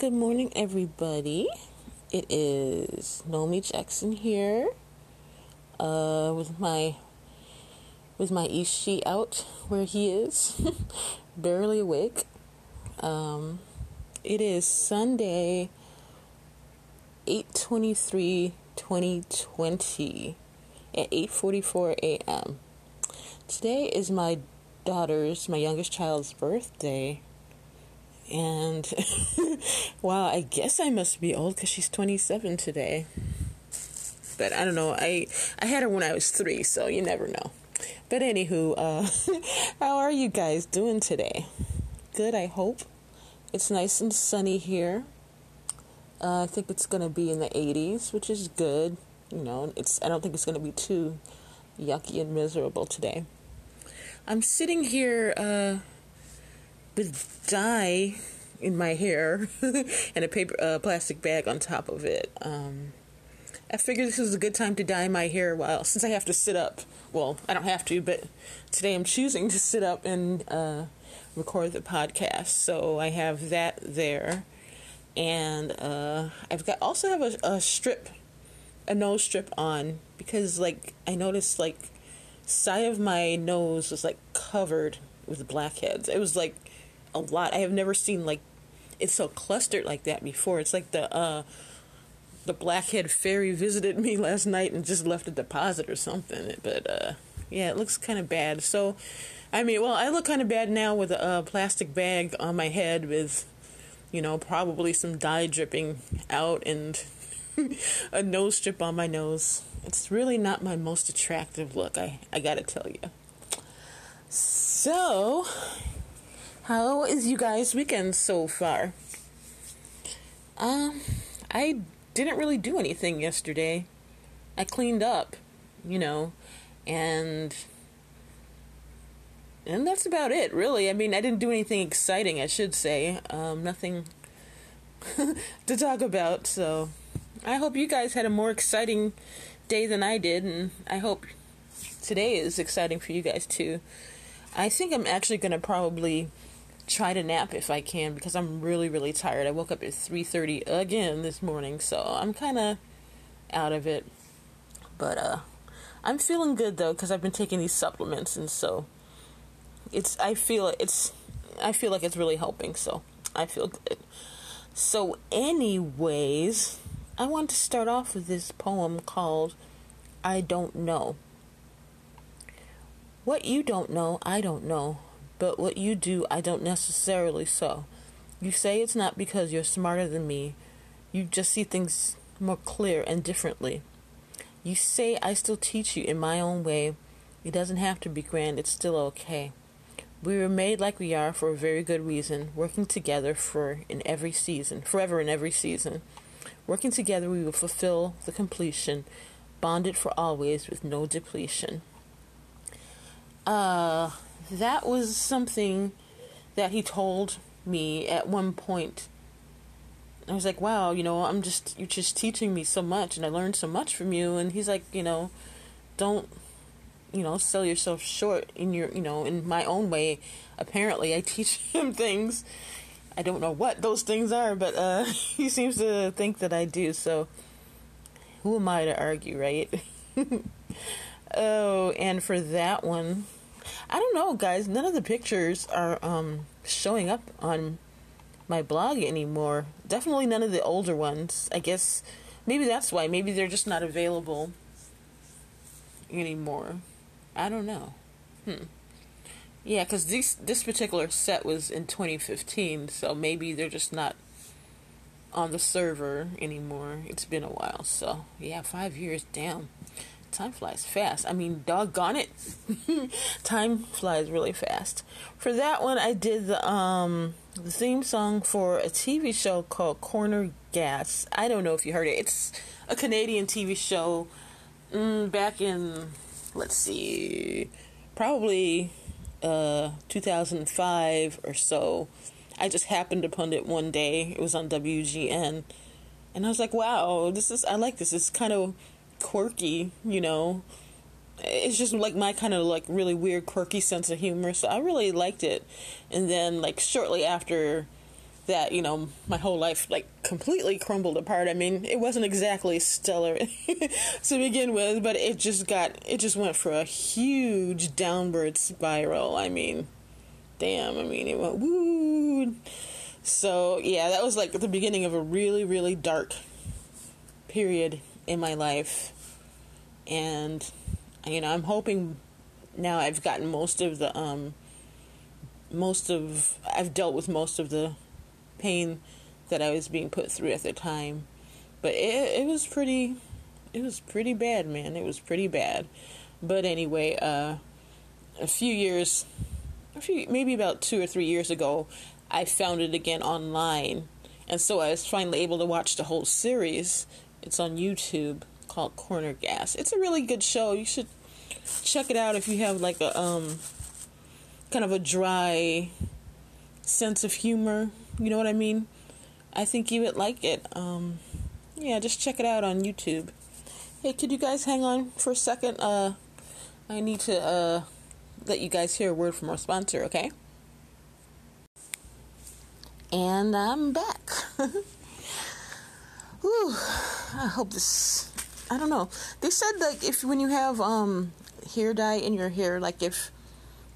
Good morning, everybody. It is Nomy Jackson here, uh, with my with my Ishi out where he is, barely awake. Um, it is Sunday, 823 2020 at 8.44 a.m. Today is my daughter's, my youngest child's birthday. And wow, I guess I must be old because she's 27 today. But I don't know. I I had her when I was three, so you never know. But anywho, uh, how are you guys doing today? Good, I hope. It's nice and sunny here. Uh, I think it's gonna be in the 80s, which is good. You know, it's. I don't think it's gonna be too yucky and miserable today. I'm sitting here uh, with dye in my hair and a paper uh, plastic bag on top of it. Um, I figured this was a good time to dye my hair while since I have to sit up. Well, I don't have to, but today I'm choosing to sit up and uh, record the podcast. So I have that there, and uh, I've got also have a, a strip, a nose strip on because like I noticed like side of my nose was like covered with blackheads. It was like a lot. I have never seen like it's so clustered like that before. It's like the uh the blackhead fairy visited me last night and just left a deposit or something. But uh yeah, it looks kind of bad. So I mean, well, I look kind of bad now with a, a plastic bag on my head with you know, probably some dye dripping out and a nose strip on my nose. It's really not my most attractive look, I, I gotta tell you. So, how is you guys' weekend so far? Um, I didn't really do anything yesterday. I cleaned up, you know, and and that's about it, really. I mean, I didn't do anything exciting, I should say. Um, nothing to talk about. So, I hope you guys had a more exciting day than I did, and I hope today is exciting for you guys too. I think I'm actually going to probably try to nap if I can because I'm really really tired. I woke up at 3:30 again this morning, so I'm kind of out of it. But uh I'm feeling good though cuz I've been taking these supplements and so it's I feel it's I feel like it's really helping, so I feel good. So anyways, I want to start off with this poem called I Don't Know. What you don't know, I don't know but what you do, I don't necessarily so. You say it's not because you're smarter than me, you just see things more clear and differently. You say I still teach you in my own way. It doesn't have to be grand, it's still okay. We were made like we are for a very good reason, working together for in every season, forever in every season. Working together we will fulfill the completion, bonded for always with no depletion. Uh that was something that he told me at one point. I was like, wow, you know, I'm just, you're just teaching me so much and I learned so much from you. And he's like, you know, don't, you know, sell yourself short in your, you know, in my own way. Apparently, I teach him things. I don't know what those things are, but uh, he seems to think that I do. So, who am I to argue, right? oh, and for that one, I don't know, guys. None of the pictures are um, showing up on my blog anymore. Definitely none of the older ones. I guess maybe that's why. Maybe they're just not available anymore. I don't know. Hmm. Yeah, because this this particular set was in 2015, so maybe they're just not on the server anymore. It's been a while, so yeah, five years. Damn time flies fast. I mean, doggone it, time flies really fast. For that one, I did the um the theme song for a TV show called Corner Gas. I don't know if you heard it. It's a Canadian TV show mm, back in let's see, probably uh 2005 or so. I just happened upon it one day. It was on WGN. And I was like, wow, this is I like this. It's kind of quirky, you know. It's just like my kind of like really weird, quirky sense of humor. So I really liked it. And then, like, shortly after that you know my whole life like completely crumbled apart. I mean, it wasn't exactly stellar to begin with, but it just got it just went for a huge downward spiral. I mean, damn. I mean, it went woo. So yeah, that was like the beginning of a really really dark period in my life, and you know I'm hoping now I've gotten most of the um most of I've dealt with most of the pain that I was being put through at the time. But it, it was pretty, it was pretty bad, man. It was pretty bad. But anyway, uh, a few years, a few, maybe about two or three years ago, I found it again online. And so I was finally able to watch the whole series. It's on YouTube called Corner Gas. It's a really good show. You should check it out if you have like a um kind of a dry sense of humor you know what I mean? I think you would like it. Um, yeah, just check it out on YouTube. Hey, could you guys hang on for a second? Uh, I need to uh, let you guys hear a word from our sponsor, okay? And I'm back. Whew, I hope this. I don't know. They said that if when you have um hair dye in your hair, like if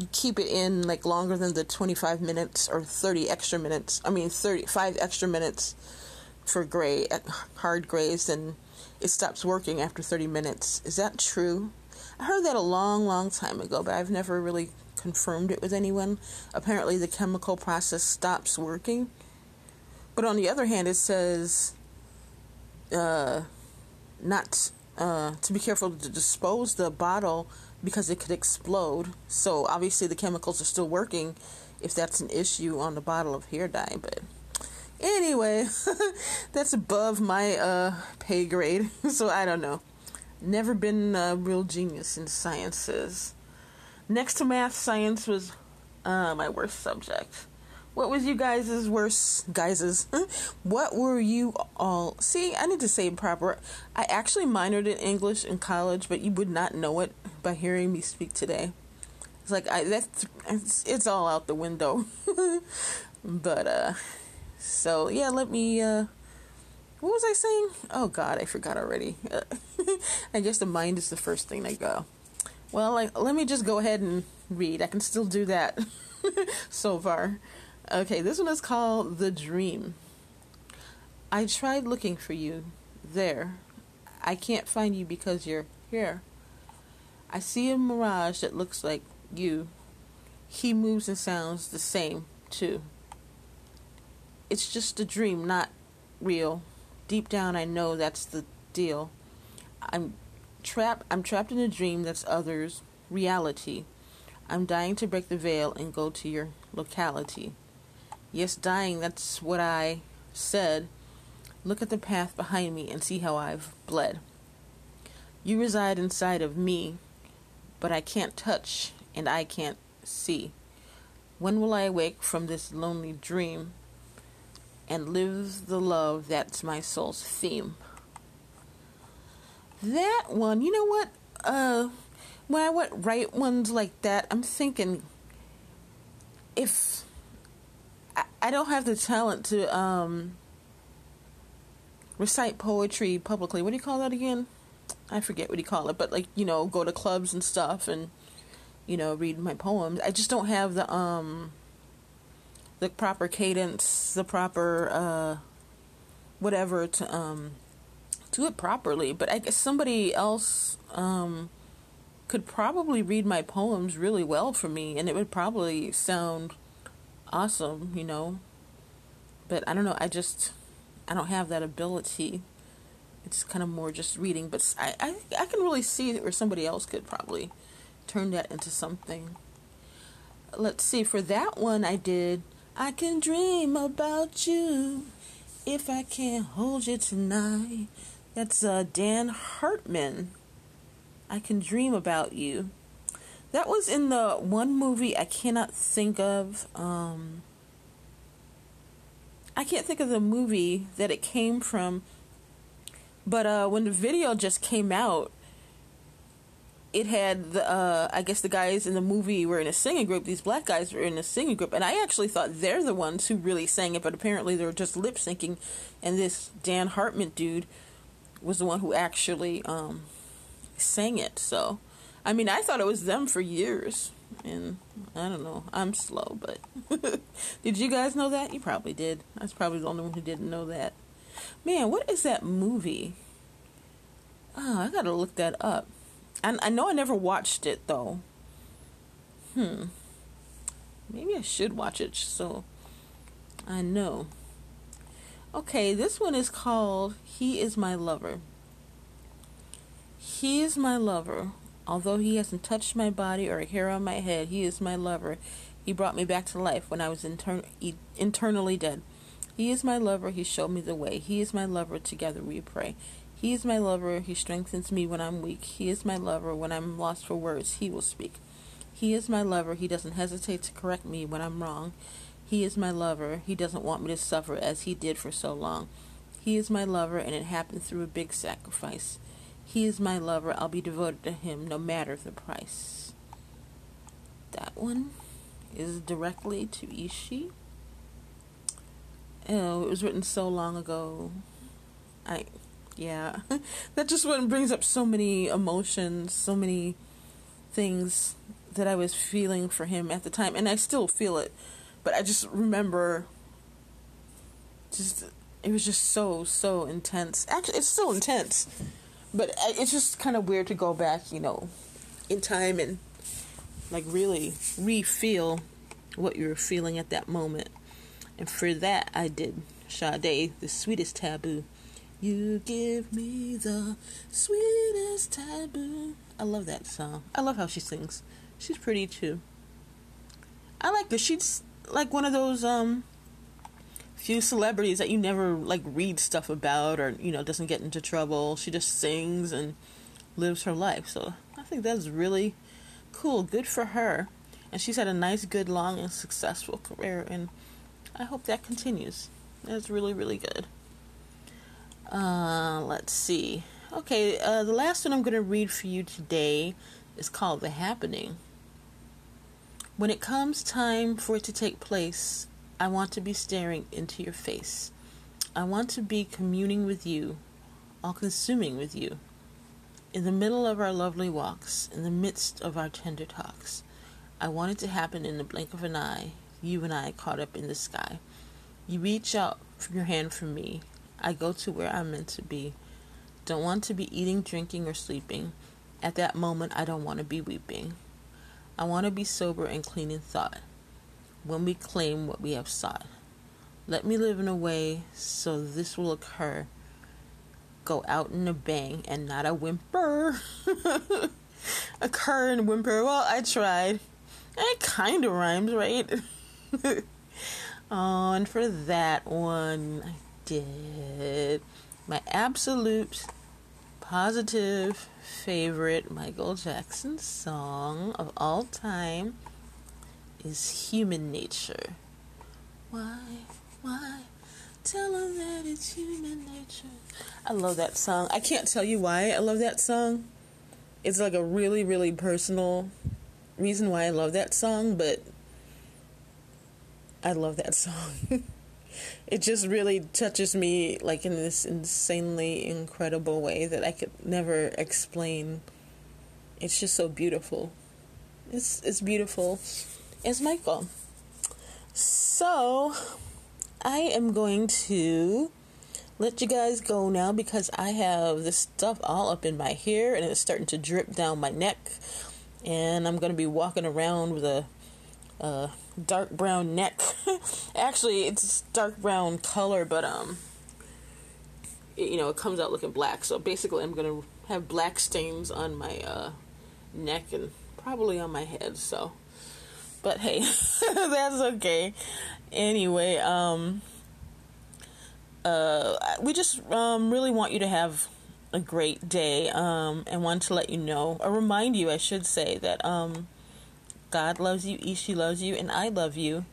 you keep it in like longer than the 25 minutes or 30 extra minutes. I mean, 35 extra minutes for gray, hard grays, and it stops working after 30 minutes. Is that true? I heard that a long, long time ago, but I've never really confirmed it with anyone. Apparently, the chemical process stops working. But on the other hand, it says uh, not uh, to be careful to dispose the bottle because it could explode. So obviously the chemicals are still working if that's an issue on the bottle of hair dye. But anyway, that's above my uh, pay grade. so I don't know. Never been a real genius in sciences. Next to math, science was uh, my worst subject. What was you guys' worst guys's? what were you all? See, I need to say proper. I actually minored in English in college, but you would not know it by hearing me speak today. It's like I that it's, it's all out the window. but uh, so yeah, let me. Uh, what was I saying? Oh God, I forgot already. I guess the mind is the first thing they go. Well, like, let me just go ahead and read. I can still do that so far. Okay, this one is called The Dream. I tried looking for you there. I can't find you because you're here. I see a mirage that looks like you. He moves and sounds the same, too. It's just a dream, not real. Deep down, I know that's the deal. I'm trapped. I'm trapped in a dream that's others' reality. I'm dying to break the veil and go to your locality. Yes, dying, that's what I said. Look at the path behind me and see how I've bled. You reside inside of me, but I can't touch and I can't see. When will I awake from this lonely dream and live the love that's my soul's theme? That one, you know what? Uh, when I went write ones like that, I'm thinking if I don't have the talent to um, recite poetry publicly. What do you call that again? I forget what you call it, but like you know, go to clubs and stuff, and you know, read my poems. I just don't have the um, the proper cadence, the proper uh, whatever to um, do it properly. But I guess somebody else um, could probably read my poems really well for me, and it would probably sound awesome, you know. But I don't know, I just I don't have that ability. It's kind of more just reading, but I, I, I can really see where somebody else could probably turn that into something. Let's see, for that one I did I can dream about you if I can't hold you tonight. That's uh, Dan Hartman. I can dream about you. That was in the one movie I cannot think of. Um, I can't think of the movie that it came from. But uh, when the video just came out, it had the uh, I guess the guys in the movie were in a singing group. These black guys were in a singing group, and I actually thought they're the ones who really sang it, but apparently they were just lip syncing, and this Dan Hartman dude was the one who actually um, sang it. So, I mean, I thought it was them for years, and I don't know. I'm slow, but did you guys know that? You probably did. I was probably the only one who didn't know that. Man, what is that movie? Oh, I gotta look that up. I, I know I never watched it though. Hmm. Maybe I should watch it so I know. Okay, this one is called He is My Lover. He is my lover. Although he hasn't touched my body or a hair on my head, he is my lover. He brought me back to life when I was inter- internally dead. He is my lover. He showed me the way. He is my lover. Together we pray. He is my lover. He strengthens me when I'm weak. He is my lover. When I'm lost for words, he will speak. He is my lover. He doesn't hesitate to correct me when I'm wrong. He is my lover. He doesn't want me to suffer as he did for so long. He is my lover, and it happened through a big sacrifice. He is my lover. I'll be devoted to him no matter the price. That one is directly to Ishi. Oh, it was written so long ago. I yeah, that just one brings up so many emotions, so many things that I was feeling for him at the time, and I still feel it. But I just remember, just it was just so so intense. Actually, it's still intense, but it's just kind of weird to go back, you know, in time and like really re-feel what you were feeling at that moment. And for that, I did Sade, the sweetest taboo. You give me the sweetest taboo. I love that song. I love how she sings. She's pretty too. I like her. She's like one of those um few celebrities that you never like read stuff about or you know doesn't get into trouble. She just sings and lives her life. So I think that's really cool. Good for her. And she's had a nice, good, long, and successful career. And I hope that continues. That's really, really good. Uh, let's see. Okay, uh, the last one I'm going to read for you today is called The Happening. When it comes time for it to take place, I want to be staring into your face. I want to be communing with you, all consuming with you. In the middle of our lovely walks, in the midst of our tender talks, I want it to happen in the blink of an eye, you and I caught up in the sky. You reach out your hand for me, I go to where I'm meant to be. Don't want to be eating, drinking, or sleeping. At that moment, I don't want to be weeping. I want to be sober and clean in thought when we claim what we have sought. Let me live in a way so this will occur. Go out in a bang and not a whimper. occur and whimper. Well, I tried. It kind of rhymes, right? oh, and for that one, I did my absolute positive favorite Michael Jackson song of all time is Human Nature. Why, why? Tell them that it's human nature. I love that song. I can't tell you why I love that song. It's like a really, really personal reason why I love that song, but I love that song. it just really touches me like in this insanely incredible way that I could never explain. It's just so beautiful. It's it's beautiful. It's Michael. So I am going to let you guys go now because I have this stuff all up in my hair and it's starting to drip down my neck. And I'm going to be walking around with a uh, dark brown neck. Actually, it's dark brown color, but um, you know, it comes out looking black. So basically, I'm gonna have black stains on my uh, neck and probably on my head. So, but hey, that's okay. Anyway, um, uh, we just um really want you to have a great day. Um, and want to let you know, or remind you, I should say that um God loves you, Ishi loves you, and I love you.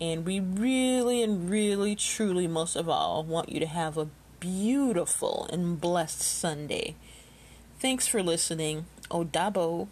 And we really and really, truly, most of all, want you to have a beautiful and blessed Sunday. Thanks for listening. Odabo